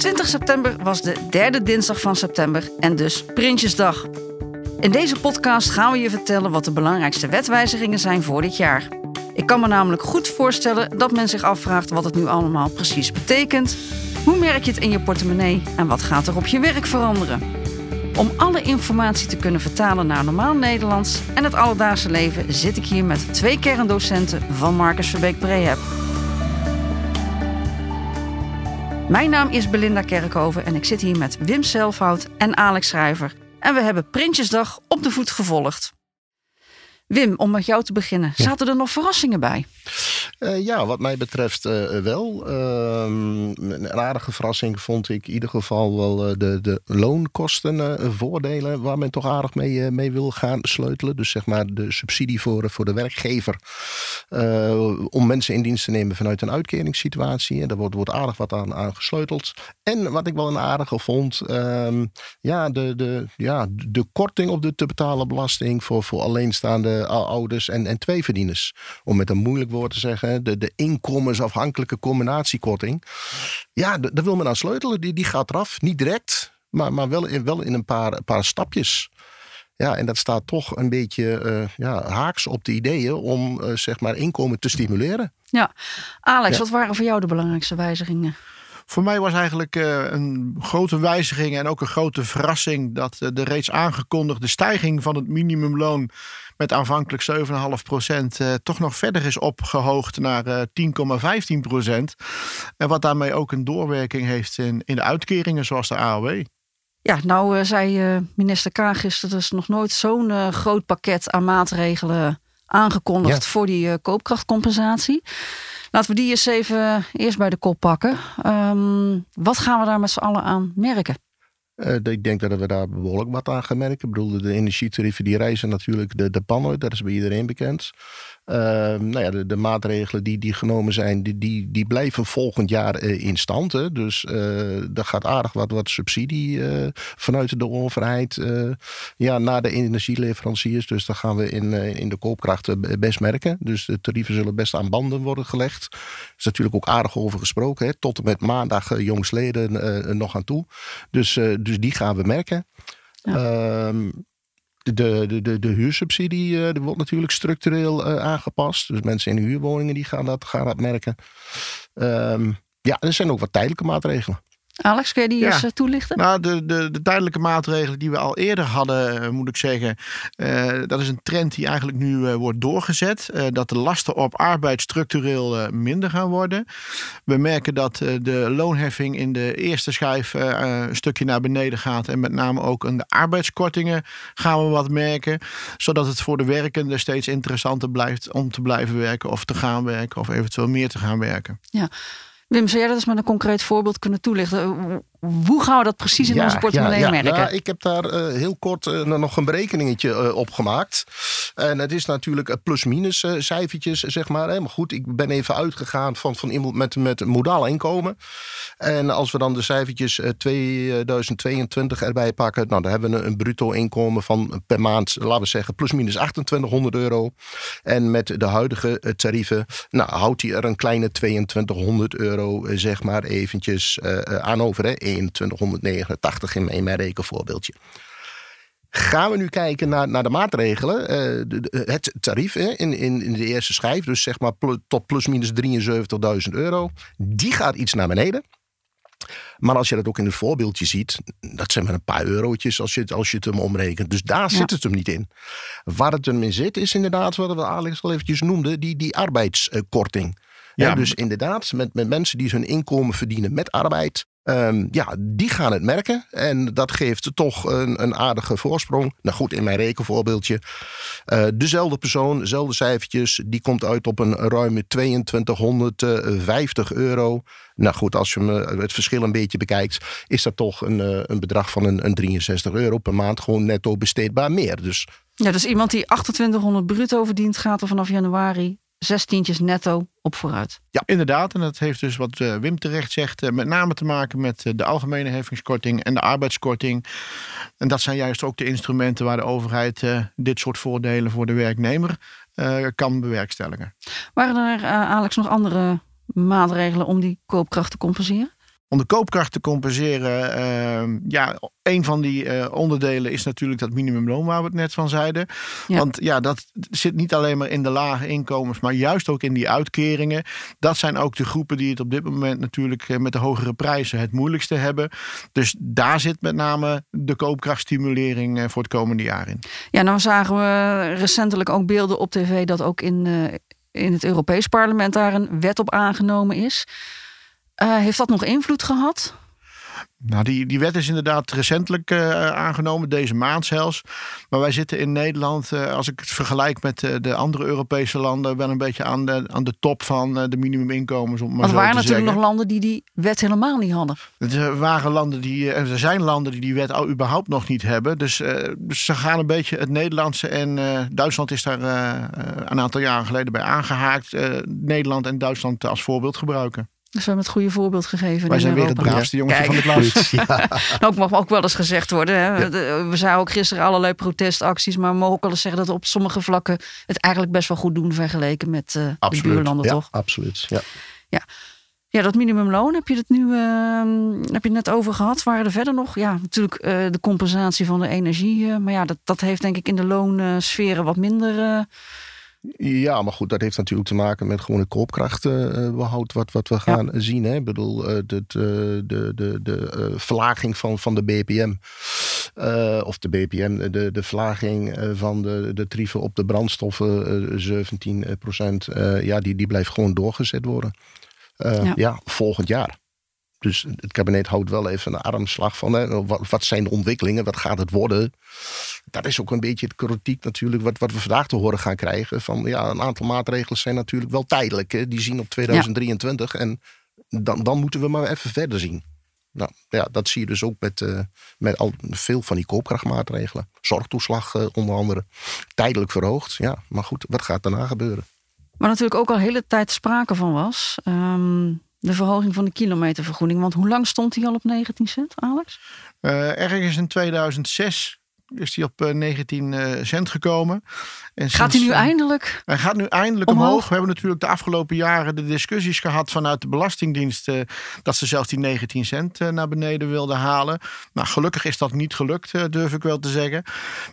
20 september was de derde dinsdag van september en dus Prinsjesdag. In deze podcast gaan we je vertellen wat de belangrijkste wetwijzigingen zijn voor dit jaar. Ik kan me namelijk goed voorstellen dat men zich afvraagt wat het nu allemaal precies betekent. Hoe merk je het in je portemonnee en wat gaat er op je werk veranderen? Om alle informatie te kunnen vertalen naar normaal Nederlands en het alledaagse leven zit ik hier met twee kerndocenten van Marcus Verbeek Preheb. Mijn naam is Belinda Kerkhoven en ik zit hier met Wim Selfhout en Alex Schrijver. En we hebben Prinsjesdag op de voet gevolgd. Wim, om met jou te beginnen, zaten er nog verrassingen bij? Uh, ja, wat mij betreft uh, wel. Uh, een aardige verrassing vond ik in ieder geval wel uh, de, de loonkosten voordelen waar men toch aardig mee, mee wil gaan sleutelen. Dus zeg maar de subsidie voor, voor de werkgever om mensen in dienst te nemen vanuit een uitkeringssituatie. Daar wordt, wordt aardig wat aan, aan gesleuteld. En wat ik wel een aardige vond, ehm, ja, de, de, ja, de korting op de te betalen belasting voor, voor alleenstaande ouders en, en tweeverdieners. Om met een moeilijk woord te zeggen, de, de inkomensafhankelijke combinatiekorting. Ja, daar wil men aan sleutelen. Die, die gaat eraf. Niet direct, maar, maar wel, in, wel in een paar, paar stapjes. Ja, en dat staat toch een beetje uh, ja, haaks op de ideeën om uh, zeg maar inkomen te stimuleren. Ja, Alex, ja. wat waren voor jou de belangrijkste wijzigingen? Voor mij was eigenlijk uh, een grote wijziging en ook een grote verrassing dat de reeds aangekondigde stijging van het minimumloon met aanvankelijk 7,5 procent uh, toch nog verder is opgehoogd naar uh, 10,15 procent. En wat daarmee ook een doorwerking heeft in, de uitkeringen zoals de AOW. Ja, nou zei minister Kaag gisteren, er is nog nooit zo'n groot pakket aan maatregelen aangekondigd ja. voor die koopkrachtcompensatie. Laten we die eens even eerst bij de kop pakken. Um, wat gaan we daar met z'n allen aan merken? Uh, ik denk dat we daar behoorlijk wat aan gaan merken. Ik bedoel, de energietarieven die reizen natuurlijk de, de pan uit. Dat is bij iedereen bekend. Uh, nou ja, de, de, maatregelen die, die genomen zijn, die, die, die blijven volgend jaar uh, in stand. Hè. Dus uh, er gaat aardig wat, wat subsidie vanuit de overheid ja, naar de energieleveranciers. Dus dat gaan we in, in de koopkracht best merken. Dus de tarieven zullen best aan banden worden gelegd. Er is natuurlijk ook aardig over gesproken. Hè. Tot en met maandag jongsleden nog aan toe. Dus, dus die gaan we merken. Ja. Ehm, de, de, de, de huursubsidie die wordt natuurlijk structureel uh, aangepast. Dus mensen in huurwoningen die gaan, dat, gaan dat merken. Um, ja, er zijn ook wat tijdelijke maatregelen. Alex, kun je die ja. eens toelichten? Nou, de, de, de tijdelijke maatregelen die we al eerder hadden, moet ik zeggen. Uh, dat is een trend die eigenlijk nu uh, wordt doorgezet. Uh, dat de lasten op arbeid structureel minder gaan worden. We merken dat de loonheffing in de eerste schijf een stukje naar beneden gaat. En met name ook in de arbeidskortingen gaan we wat merken. Zodat het voor de werkenden steeds interessanter blijft om te blijven werken of te gaan werken. Of eventueel meer te gaan werken. Ja. Wim, zou jij dat eens met een concreet voorbeeld kunnen toelichten? Hoe gaan we dat precies in ja, onze portemonnee ja, ja. merken? Nou, ik heb daar uh, heel kort uh, nog een berekeningetje uh, op gemaakt. En het is natuurlijk plus-minus cijfertjes, zeg maar. Hè. Maar goed, ik ben even uitgegaan van, van iemand met, met modaal inkomen. En als we dan de cijfertjes 2022 erbij pakken... Nou, dan hebben we een, een bruto inkomen van per maand, laten we zeggen... plus-minus 2800 euro. En met de huidige tarieven, nou, houdt hij er een kleine 2200 euro, zeg maar, eventjes aan over, hè 2189 in, in mijn rekenvoorbeeldje. Gaan we nu kijken naar, naar de maatregelen. Uh, de, de, het tarief hè, in, in, in de eerste schijf, dus zeg maar pl tot plusminus 73.000 euro, die gaat iets naar beneden. Maar als je dat ook in het voorbeeldje ziet, dat zijn maar een paar eurotjes als je, als je het hem omrekent. Dus daar ja. zit het hem niet in. Waar het hem in zit, is inderdaad wat we Alex al eventjes noemde, die, die arbeidskorting. Ja. ja. dus inderdaad, met, met mensen die hun inkomen verdienen met arbeid, Um, ja, die gaan het merken. En dat geeft toch een, een aardige voorsprong. Nou goed, in mijn rekenvoorbeeldje. Uh, dezelfde persoon, dezelfde cijfertjes. Die komt uit op een ruime 2250 euro. Nou goed, als je het verschil een beetje bekijkt. Is dat toch een, een bedrag van een, een 63 euro per maand. Gewoon netto besteedbaar meer. Dus ja, dus iemand die 2800 bruto verdient, gaat er vanaf januari zestientjes netto op vooruit. Ja, inderdaad. En dat heeft dus wat uh, Wim terecht zegt, uh, met name te maken met uh, de algemene heffingskorting en de arbeidskorting. En dat zijn juist ook de instrumenten waar de overheid dit soort voordelen voor de werknemer kan bewerkstelligen. Waren er, Alex, nog andere maatregelen om die koopkracht te compenseren? Om de koopkracht te compenseren, uh, ja, een van die uh, onderdelen is natuurlijk dat minimumloon waar we het net van zeiden. Ja. Want ja, dat zit niet alleen maar in de lage inkomens, maar juist ook in die uitkeringen. Dat zijn ook de groepen die het op dit moment natuurlijk uh, met de hogere prijzen het moeilijkste hebben. Dus daar zit met name de koopkrachtstimulering uh, voor het komende jaar in. Ja, nou zagen we recentelijk ook beelden op tv dat ook in, in het Europees Parlement daar een wet op aangenomen is. Uh, heeft dat nog invloed gehad? Nou, die, die wet is inderdaad recentelijk uh, aangenomen, deze maand zelfs. Maar wij zitten in Nederland, uh, als ik het vergelijk met uh, de andere Europese landen, wel een beetje aan de, aan de top van de minimuminkomens. Om maar er waren natuurlijk nog landen die die wet helemaal niet hadden. Er waren landen die, er zijn landen die die wet al überhaupt nog niet hebben. Dus, dus ze gaan een beetje het Nederlandse en Duitsland is daar een aantal jaren geleden bij aangehaakt. Nederland en Duitsland als voorbeeld gebruiken. Dus we hebben het goede voorbeeld gegeven. Wij zijn weer het braafste jongetje van het klas. ja. ook mag ook wel eens gezegd worden. Hè. Ja. We zagen ook gisteren allerlei protestacties. Maar we mogen ook wel eens zeggen dat we op sommige vlakken het eigenlijk best wel goed doen vergeleken met uh, de buurlanden, ja, toch? Absoluut. Ja. ja. Ja, dat minimumloon heb je het nu uh, heb je het net over gehad. Waren er verder nog? Ja, natuurlijk uh, de compensatie van de energie. Uh, maar ja, dat, dat heeft denk ik in de loonsferen wat minder ja, maar goed, dat heeft natuurlijk te maken met gewoon het koopkrachtbehoud wat, wat we gaan zien. Hè? Ik bedoel, de, de, de, de, de verlaging van, van de BPM, uh, of de BPM, de, de verlaging van de, de tarieven op de brandstoffen, 17 procent, ja, die, die blijft gewoon doorgezet worden. Ja. ja, volgend jaar. Dus het kabinet houdt wel even een armslag van hè, wat, wat, zijn de ontwikkelingen, wat gaat het worden. Dat is ook een beetje het kritiek natuurlijk wat, wat we vandaag te horen gaan krijgen. Van ja, een aantal maatregelen zijn natuurlijk wel tijdelijk. Hè. Die zien op 2023 ja. en dan, dan moeten we maar even verder zien. Nou ja, dat zie je dus ook met, uh, met al veel van die koopkrachtmaatregelen. Zorgtoeslag uh, onder andere. Tijdelijk verhoogd. Ja, maar goed, wat gaat daarna gebeuren? Maar natuurlijk ook al hele tijd sprake van was. Um de verhoging van de kilometervergoeding. Want hoe lang stond die al op 19 cent, Alex? Uh, ergens in 2006 is die op 19 uh, eh, cent gekomen. En gaat hij nu eindelijk? Hij gaat nu eindelijk omhoog. omhoog. We hebben natuurlijk de afgelopen jaren de discussies gehad vanuit de Belastingdienst. Uh, dat ze zelfs die 19 cent uh, naar beneden wilden halen. Nou, gelukkig is dat niet gelukt, durf ik wel te zeggen.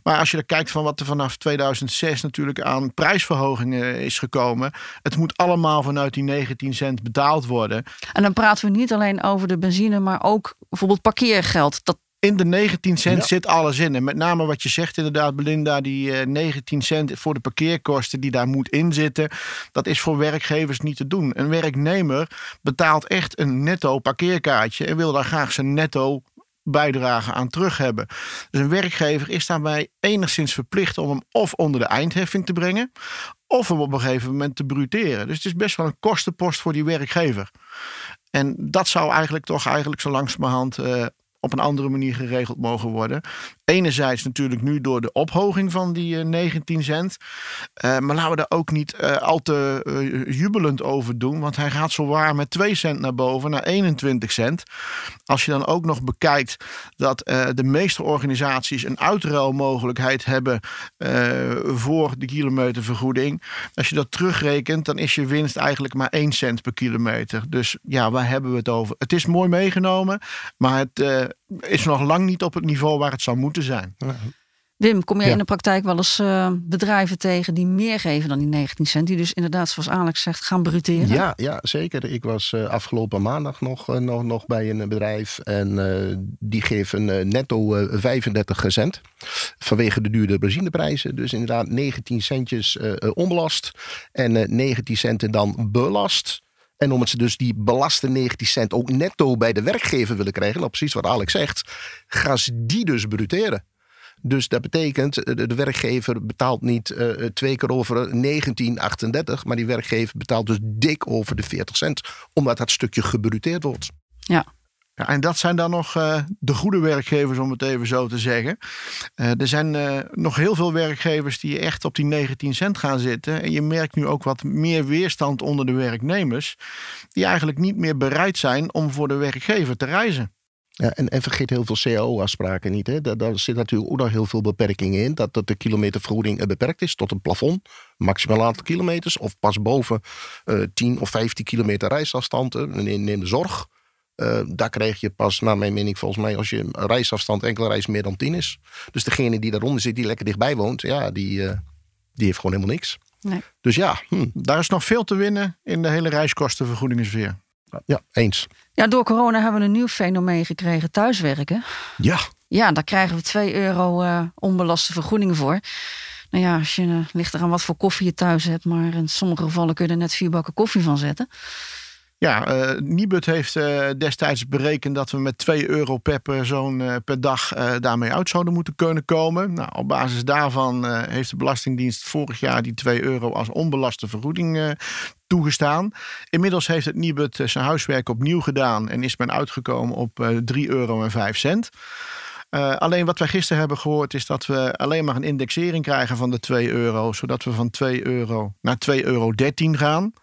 Maar als je er kijkt van wat er vanaf 2006 natuurlijk aan prijsverhogingen is gekomen. Het moet allemaal vanuit die 19 cent betaald worden. En dan praten we niet alleen over de benzine, maar ook bijvoorbeeld parkeergeld. Dat in de 19 cent zit alles in. En met name wat je zegt inderdaad, Belinda, die uh, eh, 19 cent voor de parkeerkosten die daar moet inzitten. Dat is voor werkgevers niet te doen. Een werknemer betaalt echt een netto parkeerkaartje en wil daar graag zijn netto bijdrage aan terug hebben. Dus een werkgever is daarbij enigszins verplicht om hem of onder de eindheffing te brengen, of hem op een gegeven moment te bruteren. Dus het is best wel een kostenpost voor die werkgever. En dat zou eigenlijk toch eigenlijk zo langzamerhand uh, op een andere manier geregeld mogen worden. Enerzijds natuurlijk nu door de ophoging van die 19 eh, cent. Uh, maar laten we daar ook niet uh, al te jubelend over doen. Want hij gaat zowaar met 2 cent naar boven, naar 21 cent. Als je dan ook nog bekijkt dat de meeste organisaties een uitruilmogelijkheid hebben voor de kilometervergoeding. Als je dat terugrekent, dan is je winst eigenlijk maar 1 cent per kilometer. Dus ja, waar hebben we het over? Het is mooi meegenomen, maar het is nog lang niet op het niveau waar het zou moeten zijn. Wim, kom jij in de praktijk wel eens uh, bedrijven tegen die meer geven dan die 19 cent? Die dus inderdaad, zoals Alex zegt, gaan bruteren? Ja, ja zeker. Ik was uh, afgelopen maandag nog, uh, nog, nog bij een bedrijf. En die geven netto 35 cent. Vanwege de duurde benzineprijzen. Dus inderdaad 19 centjes onbelast. En 19 centen dan belast. En omdat ze dus die belaste 19 cent ook netto bij de werkgever willen krijgen, nou precies wat Alex zegt, gaan ze die dus bruteren. Dus dat betekent, eh, de, werkgever betaalt niet uh, twee keer over 19,38, maar die werkgever betaalt dus dik over de 40 cent, omdat dat stukje gebruteerd wordt. Ja, ja, en dat zijn dan nog uh, de goede werkgevers, om het even zo te zeggen. Uh, er zijn uh, nog heel veel werkgevers die echt op die 19 cent gaan zitten. En je merkt nu ook wat meer weerstand onder de werknemers, die eigenlijk niet meer bereid zijn om voor de werkgever te reizen. Ja, en, en vergeet heel veel CAO-afspraken niet. Hè. Daar, zit natuurlijk ook nog heel veel beperkingen in. Dat, de kilometervergoeding beperkt is tot een plafond. Maximaal aantal kilometers. Of pas boven 10 of 15 kilometer reisafstand. Neem de zorg Uh, daar krijg je pas, naar mijn mening, volgens mij, als je een reisafstand enkele reis meer dan 10 is. Dus degene die daaronder zit, die lekker dichtbij woont, ja, die, uh, die heeft gewoon helemaal niks. Nee. Dus ja. Hm. Daar is nog veel te winnen in de hele reiskostenvergoedingensfeer. Ja, eens. Ja, door corona hebben we een nieuw fenomeen gekregen, thuiswerken. Ja. Ja, daar krijgen we 2 euro uh, onbelaste vergoedingen voor. Nou ja, als je uh, ligt eraan wat voor koffie je thuis hebt, maar in sommige gevallen kun je er net vier bakken koffie van zetten. Ja, uh, Nibud heeft uh, destijds berekend dat we met 2 euro per persoon uh, per dag daarmee uit zouden moeten kunnen komen. Nou, op basis daarvan heeft de Belastingdienst vorig jaar die 2 euro als onbelaste vergoeding toegestaan. Inmiddels heeft het Nibud zijn huiswerk opnieuw gedaan en is men uitgekomen op 3 euro en 5 cent. Uh, alleen wat wij gisteren hebben gehoord is dat we alleen maar een indexering krijgen van de 2 euro, zodat we van 2 euro naar 2,13 euro gaan.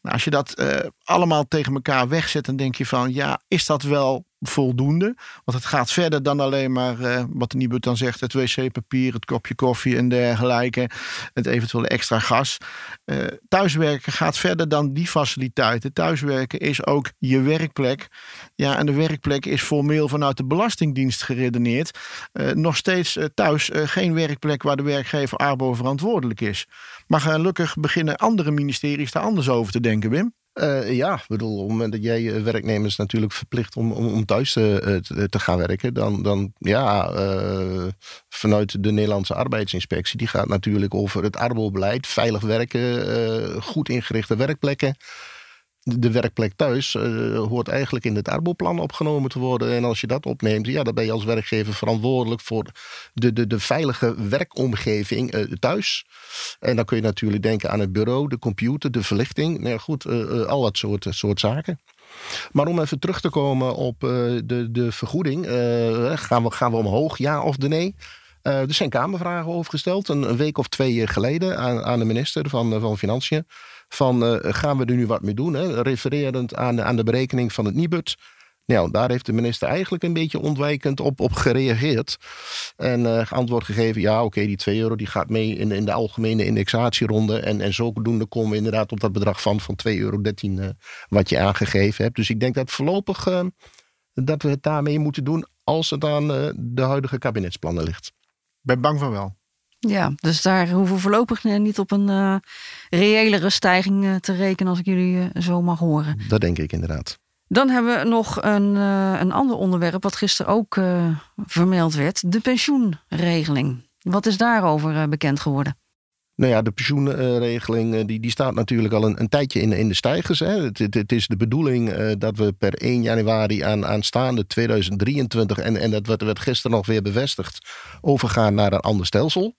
Nou, als je dat uh, allemaal tegen elkaar wegzet, dan denk je van ja, is dat wel voldoende? Want het gaat verder dan alleen maar uh, wat Nibud dan zegt: het wc-papier, het kopje koffie en dergelijke, het eventuele extra gas. Uh, thuiswerken gaat verder dan die faciliteiten. Thuiswerken is ook je werkplek. Ja, en de werkplek is formeel vanuit de Belastingdienst geredeneerd. nog steeds thuis geen werkplek waar de werkgever Arbo verantwoordelijk is. Maar gelukkig beginnen andere ministeries daar anders over te denken, Wim. Uh, ja, bedoel, op het moment dat jij eh, werknemers natuurlijk verplicht om, om, thuis te, te, te, gaan werken, dan, dan ja, vanuit de Nederlandse arbeidsinspectie, die gaat natuurlijk over het arbeidsbeleid, veilig werken, goed ingerichte werkplekken de werkplek thuis uh, hoort eigenlijk in het arboplan opgenomen te worden. En als je dat opneemt, ja, dan ben je als werkgever verantwoordelijk voor de, de, de veilige werkomgeving uh, thuis. En dan kun je natuurlijk denken aan het bureau, de computer, de verlichting. Nou goed, uh, al dat soort, soort zaken. Maar om even terug te komen op de, de vergoeding. gaan, we, gaan we omhoog, ja of nee? er zijn Kamervragen over gesteld, een, een, week of twee geleden aan, aan de minister van, van Financiën van uh, gaan we er nu wat mee doen? Hè? Refererend aan aan de berekening van het Nibud. Nou, daar heeft de minister eigenlijk een beetje ontwijkend op, op gereageerd. En uh, antwoord gegeven, ja oké, die 2 euro die gaat mee in, in de algemene indexatieronde. En, en zodoende komen we inderdaad op dat bedrag van, van 2,13 euro uh, wat je aangegeven hebt. Dus ik denk dat voorlopig dat we het daarmee moeten doen als het aan de huidige kabinetsplannen ligt. Ben bang van wel. Ja, dus daar hoeven we voorlopig niet op een uh, reëlere stijging uh, te rekenen als ik jullie uh, zo mag horen. Dat denk ik inderdaad. Dan hebben we nog een, een ander onderwerp wat gisteren ook vermeld werd. De pensioenregeling. Wat is daarover bekend geworden? Nou ja, de pensioenregeling eh, die, die staat natuurlijk al een, een tijdje in, in de stijgers. Hè. Het, het, is de bedoeling uh, dat we per 1 januari aan, aanstaande 2023, en, en dat werd, werd gisteren nog weer bevestigd, overgaan naar een ander stelsel.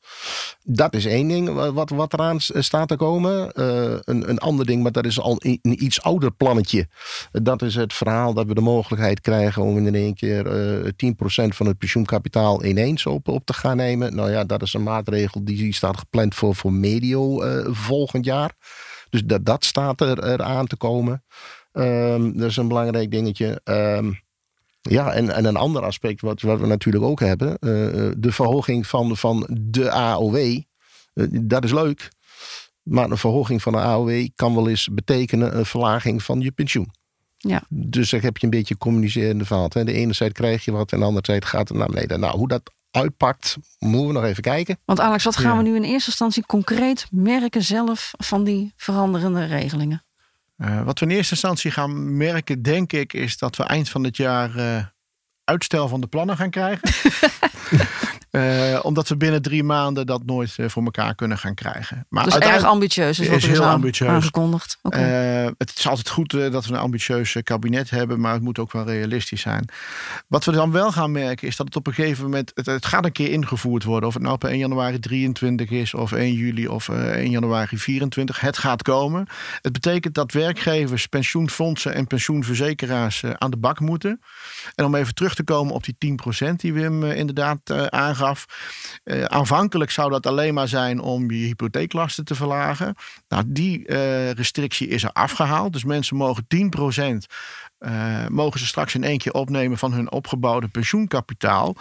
Dat is één ding wat, wat eraan staat te komen. Uh, een, een ander ding, maar dat is al een, een iets ouder plannetje. Dat is het verhaal dat we de mogelijkheid krijgen om in één keer 10% van het pensioenkapitaal ineens op, op te gaan nemen. Nou ja, dat is een maatregel die, die staat gepland voor voor medio uh, volgend jaar. Dus dat, dat staat er, er aan te komen. Um, dat is een belangrijk dingetje. Um, ja, en, en een ander aspect wat, wat we natuurlijk ook hebben. Uh, de verhoging van, van de AOW. Dat is leuk. Maar een verhoging van de AOW kan wel eens betekenen een verlaging van je pensioen. Ja. Dus dan heb je een beetje communicerende verhaal. De ene zijde krijg je wat en de andere zijde gaat het naar beneden. Nou, hoe dat uitpakt, moeten we nog even kijken. Want Alex, wat gaan ja. we nu in eerste instantie concreet merken zelf van die veranderende regelingen? Uh, wat we in eerste instantie gaan merken, denk ik, is dat we eind van het jaar uh, uitstel van de plannen gaan krijgen. Uh, omdat we binnen drie maanden dat nooit uh, voor elkaar kunnen gaan krijgen. Maar dus erg ambitieus is is heel ambitieus. aangekondigd. Okay. Uh, het is altijd goed dat we een ambitieus kabinet hebben, maar het moet ook wel realistisch zijn. Wat we dan wel gaan merken is dat het op een gegeven moment, het, het gaat een keer ingevoerd worden. Of het nou op 1 januari 23 is, of 1 juli of 1 januari 24. Het gaat komen. Het betekent dat werkgevers, pensioenfondsen en pensioenverzekeraars aan de bak moeten. En om even terug te komen op die 10% die Wim inderdaad uh, aanvankelijk zou dat alleen maar zijn om je hypotheeklasten te verlagen. Nou, die uh, restrictie is er afgehaald. Dus mensen mogen 10% uh, mogen ze straks in één keer opnemen van hun opgebouwde pensioenkapitaal.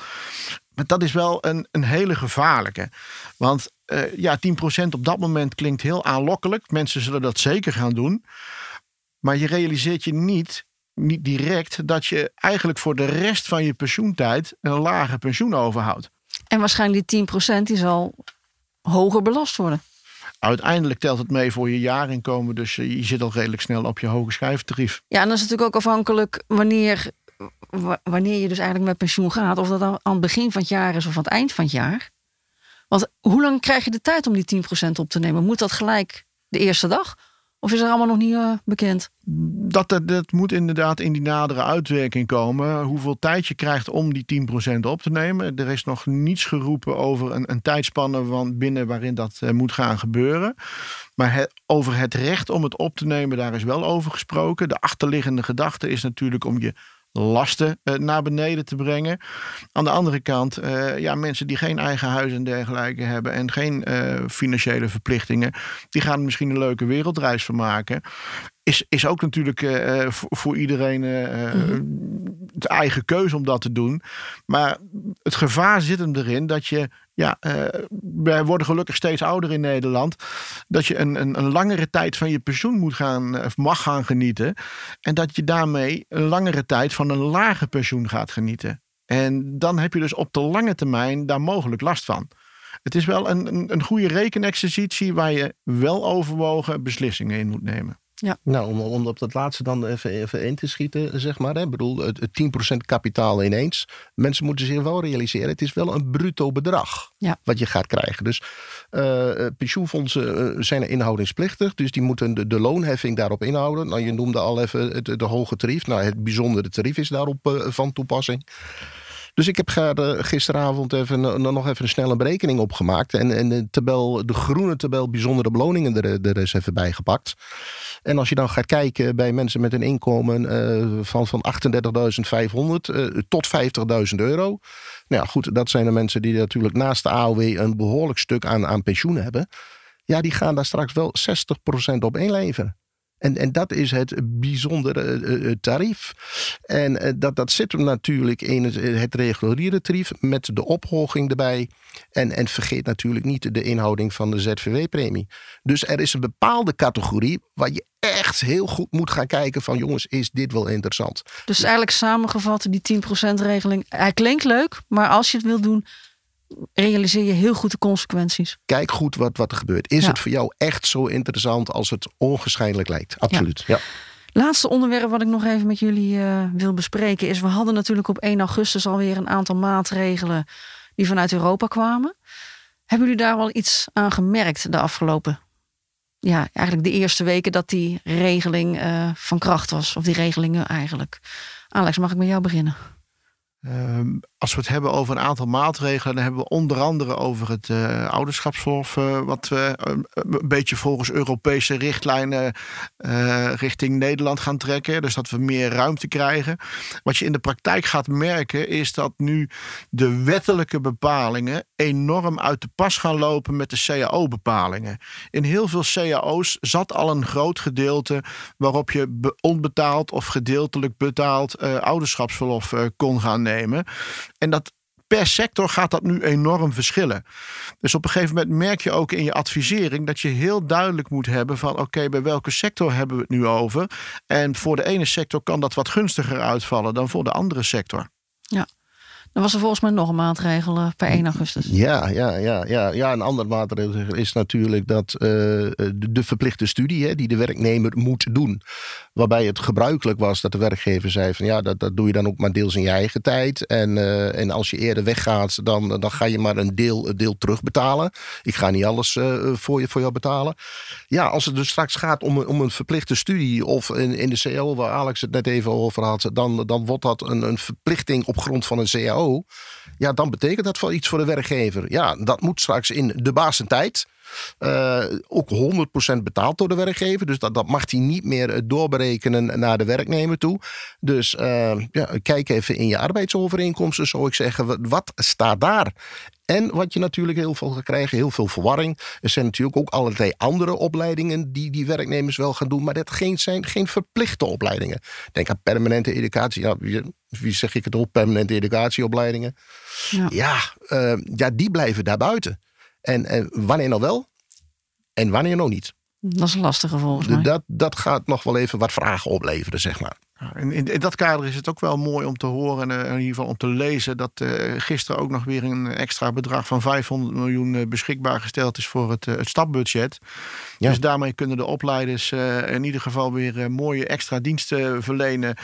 Maar dat is wel een, een hele gevaarlijke. Want ja, 10% op dat moment klinkt heel aanlokkelijk. Mensen zullen dat zeker gaan doen. Maar je realiseert je niet niet direct, dat je eigenlijk voor de rest van je pensioentijd een lager pensioen overhoudt. En waarschijnlijk die 10% die zal hoger belast worden. Uiteindelijk telt het mee voor je jaarinkomen, dus je zit al redelijk snel op je hoge schijftarief. Ja, en dat is natuurlijk ook afhankelijk wanneer, wanneer je dus eigenlijk met pensioen gaat. Of dat aan het begin van het jaar is of aan het eind van het jaar. Want hoe lang krijg je de tijd om die 10% op te nemen? Moet dat gelijk de eerste dag? Of is er allemaal nog niet uh, bekend? Dat, dat, moet inderdaad in die nadere uitwerking komen. Hoeveel tijd je krijgt om die 10% op te nemen. Er is nog niets geroepen over een, een tijdspanne van binnen waarin dat uh, moet gaan gebeuren. Maar over het recht om het op te nemen, daar is wel over gesproken. De achterliggende gedachte is natuurlijk om je lasten uh, naar beneden te brengen. Aan de andere kant, uh, ja, mensen die geen eigen huis en dergelijke hebben en geen uh, financiële verplichtingen, die gaan er misschien een leuke wereldreis van maken. Is, is ook natuurlijk voor iedereen mm-hmm. de eigen keuze om dat te doen. Maar het gevaar zit hem erin dat je ja, uh, wij worden gelukkig steeds ouder in Nederland. Dat je een, een, een, langere tijd van je pensioen moet gaan, of mag gaan genieten. En dat je daarmee een langere tijd van een lager pensioen gaat genieten. En dan heb je dus op de lange termijn daar mogelijk last van. Het is wel een, een, een goede rekenexercitie waar je wel overwogen beslissingen in moet nemen. Ja. Nou, om, om op dat laatste dan even, even in te schieten, zeg maar. Hè. Ik bedoel, het, 10% kapitaal ineens. Mensen moeten zich wel realiseren, het is wel een bruto bedrag ja. wat je gaat krijgen. Dus uh, pensioenfondsen uh, zijn inhoudingsplichtig, dus die moeten de, de, loonheffing daarop inhouden. Nou, je noemde al even het, de hoge tarief. Nou, het bijzondere tarief is daarop uh, van toepassing. Dus ik heb gisteravond even, nog even een snelle berekening opgemaakt. En, en de, tabel, de groene tabel bijzondere beloningen er, er is even bijgepakt. En als je dan gaat kijken bij mensen met een inkomen uh, van, van 38.500 uh, tot 50.000 euro. Nou ja, goed, dat zijn de mensen die natuurlijk naast de AOW een behoorlijk stuk aan, aan pensioen hebben. Ja, die gaan daar straks wel 60% op inleveren. En, en dat is het bijzondere uh, tarief. En dat, dat zit hem natuurlijk in het, het reguliere tarief met de ophoging erbij. En, en vergeet natuurlijk niet de inhouding van de ZVW-premie. Dus er is een bepaalde categorie waar je echt heel goed moet gaan kijken van jongens, is dit wel interessant? Dus eigenlijk samengevat, die 10% regeling, hij klinkt leuk, maar als je het wil doen, realiseer je heel goed de consequenties. Kijk goed wat, wat er gebeurt. Is het voor jou echt zo interessant als het ongescheidelijk lijkt? Absoluut. Ja. Laatste onderwerp wat ik nog even met jullie uh, wil bespreken is: we hadden natuurlijk op 1 augustus alweer een aantal maatregelen die vanuit Europa kwamen. Hebben jullie daar wel iets aan gemerkt de afgelopen, ja, eigenlijk de eerste weken dat die regeling uh, van kracht was? Of die regelingen eigenlijk? Alex, mag ik met jou beginnen? Um, als we het hebben over een aantal maatregelen, dan hebben we onder andere over het uh, ouderschapsverlof, uh, wat we uh, een beetje volgens Europese richtlijnen richting Nederland gaan trekken. Dus dat we meer ruimte krijgen. Wat je in de praktijk gaat merken, is dat nu de wettelijke bepalingen enorm uit de pas gaan lopen met de CAO-bepalingen. In heel veel CAO's zat al een groot gedeelte waarop je onbetaald of gedeeltelijk betaald ouderschapsverlof kon gaan nemen. En dat per sector gaat dat nu enorm verschillen. Dus op een gegeven moment merk je ook in je advisering dat je heel duidelijk moet hebben van oké, bij welke sector hebben we het nu over? En voor de ene sector kan dat wat gunstiger uitvallen dan voor de andere sector. Ja. Dan was er volgens mij nog een maatregel eh, per 1 augustus. Ja, ja, ja, ja. ja een andere maatregel is natuurlijk dat uh, de, verplichte studie hè, die de werknemer moet doen. Waarbij het gebruikelijk was dat de werkgever zei van ja, dat, dat doe je dan ook maar deels in je eigen tijd. En, uh, en als je eerder weggaat, dan, dan ga je maar een deel, deel terugbetalen. Ik ga niet alles voor, je, voor jou betalen. Ja, als het dus straks gaat om, om een verplichte studie of in, in de CAO, waar Alex het net even over had, dan, dan wordt dat een, een verplichting op grond van een CAO ja, dan betekent dat wel iets voor de werkgever. Ja, dat moet straks in de basentijd. Uh, ook 100% betaald door de werkgever. Dus dat, dat mag hij niet meer eh, doorberekenen naar de werknemer toe. Dus uh, ja, kijk even in je arbeidsovereenkomsten, zou ik zeggen. Wat staat daar? En wat je natuurlijk heel veel gaat krijgen, heel veel verwarring. Er zijn natuurlijk ook allerlei andere opleidingen die die werknemers wel gaan doen. Maar dat geen, zijn geen verplichte opleidingen. Denk aan permanente educatie. Ja, wie zeg ik het ook? Permanente educatieopleidingen. Ja, ja, uh, ja die blijven daar buiten. En, en wanneer nog wel en wanneer nog niet. Dat is een lastige volgens mij. Dat, dat gaat nog wel even wat vragen opleveren, zeg maar. In, in, dat kader is het ook wel mooi om te horen en in ieder geval om te lezen dat uh, gisteren ook nog weer een extra bedrag van 500 miljoen beschikbaar gesteld is voor het, het stapbudget. Ja. Dus daarmee kunnen de opleiders in ieder geval weer mooie extra diensten verlenen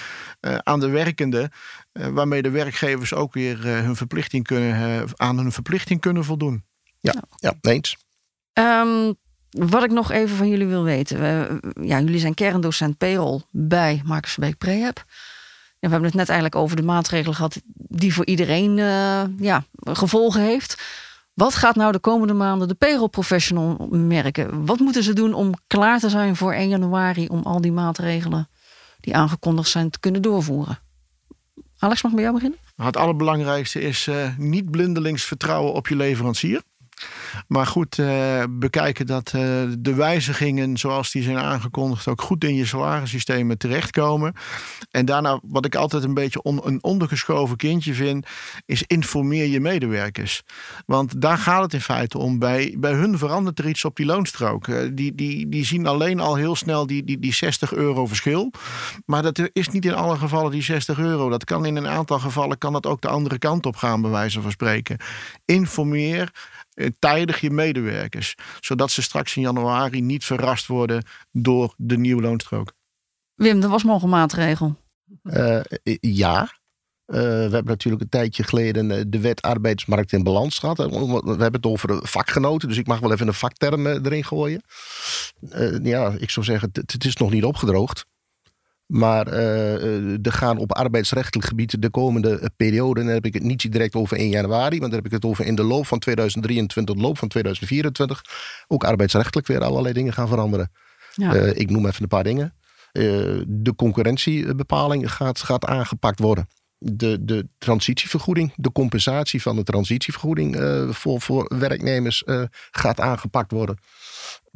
aan de werkenden. waarmee de werkgevers ook weer hun verplichting kunnen, aan hun verplichting kunnen voldoen. Ja, ja eens. Um, wat ik nog even van jullie wil weten. ja, jullie zijn kerndocent payroll bij Marcus Verbeek Prehab. we hebben het net eigenlijk over de maatregelen gehad die voor iedereen uh, ja, gevolgen heeft. Wat gaat nou de komende maanden de payroll professional merken? Wat moeten ze doen om klaar te zijn voor 1 januari om al die maatregelen die aangekondigd zijn te kunnen doorvoeren? Alex, mag ik bij jou beginnen? Het allerbelangrijkste is uh, niet blindelings vertrouwen op je leverancier. Maar goed, uh, bekijken dat uh, de wijzigingen zoals die zijn aangekondigd ook goed in je salarissystemen terechtkomen. En daarna, wat ik altijd een beetje een ondergeschoven kindje vind, is informeer je medewerkers. Want daar gaat het in feite om. Bij, bij hun verandert er iets op die loonstrook. Uh, die, die, die zien alleen al heel snel die, die, die 60 euro verschil. Maar dat is niet in alle gevallen die 60 euro. Dat kan in een aantal gevallen kan dat ook de andere kant op gaan, bij wijze van spreken. Informeer eh, tijdig je medewerkers. Zodat ze straks in januari niet verrast worden door de nieuwe loonstrook. Wim, dat was nog een maatregel. Uh, ja. Uh, we hebben natuurlijk een tijdje geleden de wet arbeidsmarkt in balans gehad. We hebben het over vakgenoten, dus ik mag wel even een vakterm erin gooien. Uh, ja, ik zou zeggen, het is nog niet opgedroogd. Maar uh, er gaan op arbeidsrechtelijk gebied de komende periode, en dan heb ik het niet direct over 1 januari, maar dan heb ik het over in de loop van 2023, de loop van 2024, ook arbeidsrechtelijk weer allerlei dingen gaan veranderen. Ja. Uh, ik noem even een paar dingen. Uh, de concurrentiebepaling gaat, gaat aangepakt worden. De, de transitievergoeding, de compensatie van de transitievergoeding voor, voor werknemers gaat aangepakt worden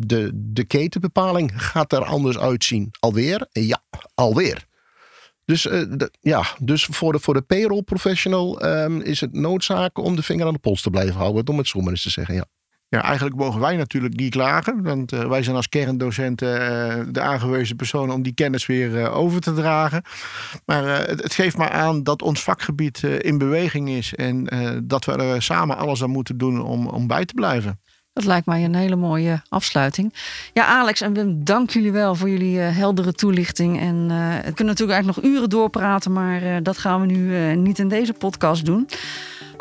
de, de ketenbepaling gaat er anders uitzien. Alweer? Ja, alweer. Dus, uh, ja, dus voor de, voor de payroll professional um, is het noodzaak om de vinger aan de pols te blijven houden. Om het zo maar eens te zeggen, ja. Ja, eigenlijk mogen wij natuurlijk niet klagen. Want uh, wij zijn als kerndocenten uh, de aangewezen personen om die kennis weer uh, over te dragen. Maar het, het, geeft maar aan dat ons vakgebied in beweging is. En dat we er samen alles aan moeten doen om, om bij te blijven. Dat lijkt mij een hele mooie afsluiting. Ja, Alex en Wim, dank jullie wel voor jullie heldere toelichting. En we kunnen natuurlijk eigenlijk nog uren doorpraten, maar dat gaan we nu niet in deze podcast doen.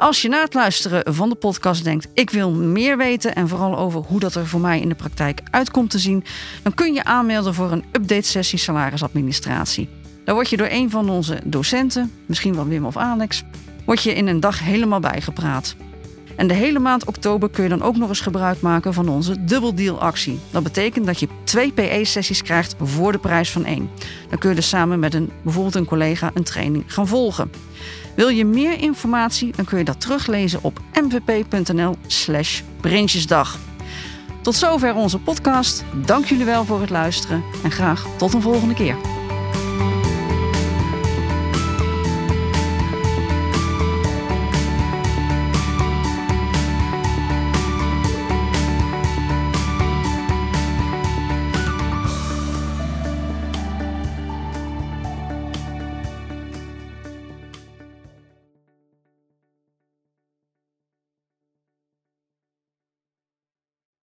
Als je na het luisteren van de podcast denkt: ik wil meer weten en vooral over hoe dat er voor mij in de praktijk uitkomt te zien, dan kun je aanmelden voor een update sessie salarisadministratie. Daar word je door een van onze docenten, misschien wel Wim of Alex, word je in een dag helemaal bijgepraat. En de hele maand oktober kun je dan ook nog eens gebruik maken van onze dubbeldeal actie. Dat betekent dat je twee PE-sessies krijgt voor de prijs van één. Dan kun je dus samen met een, bijvoorbeeld een collega een training gaan volgen. Wil je meer informatie, dan kun je dat teruglezen op mvp.nl slash Prinsjesdag. Tot zover onze podcast. Dank jullie wel voor het luisteren en graag tot een volgende keer.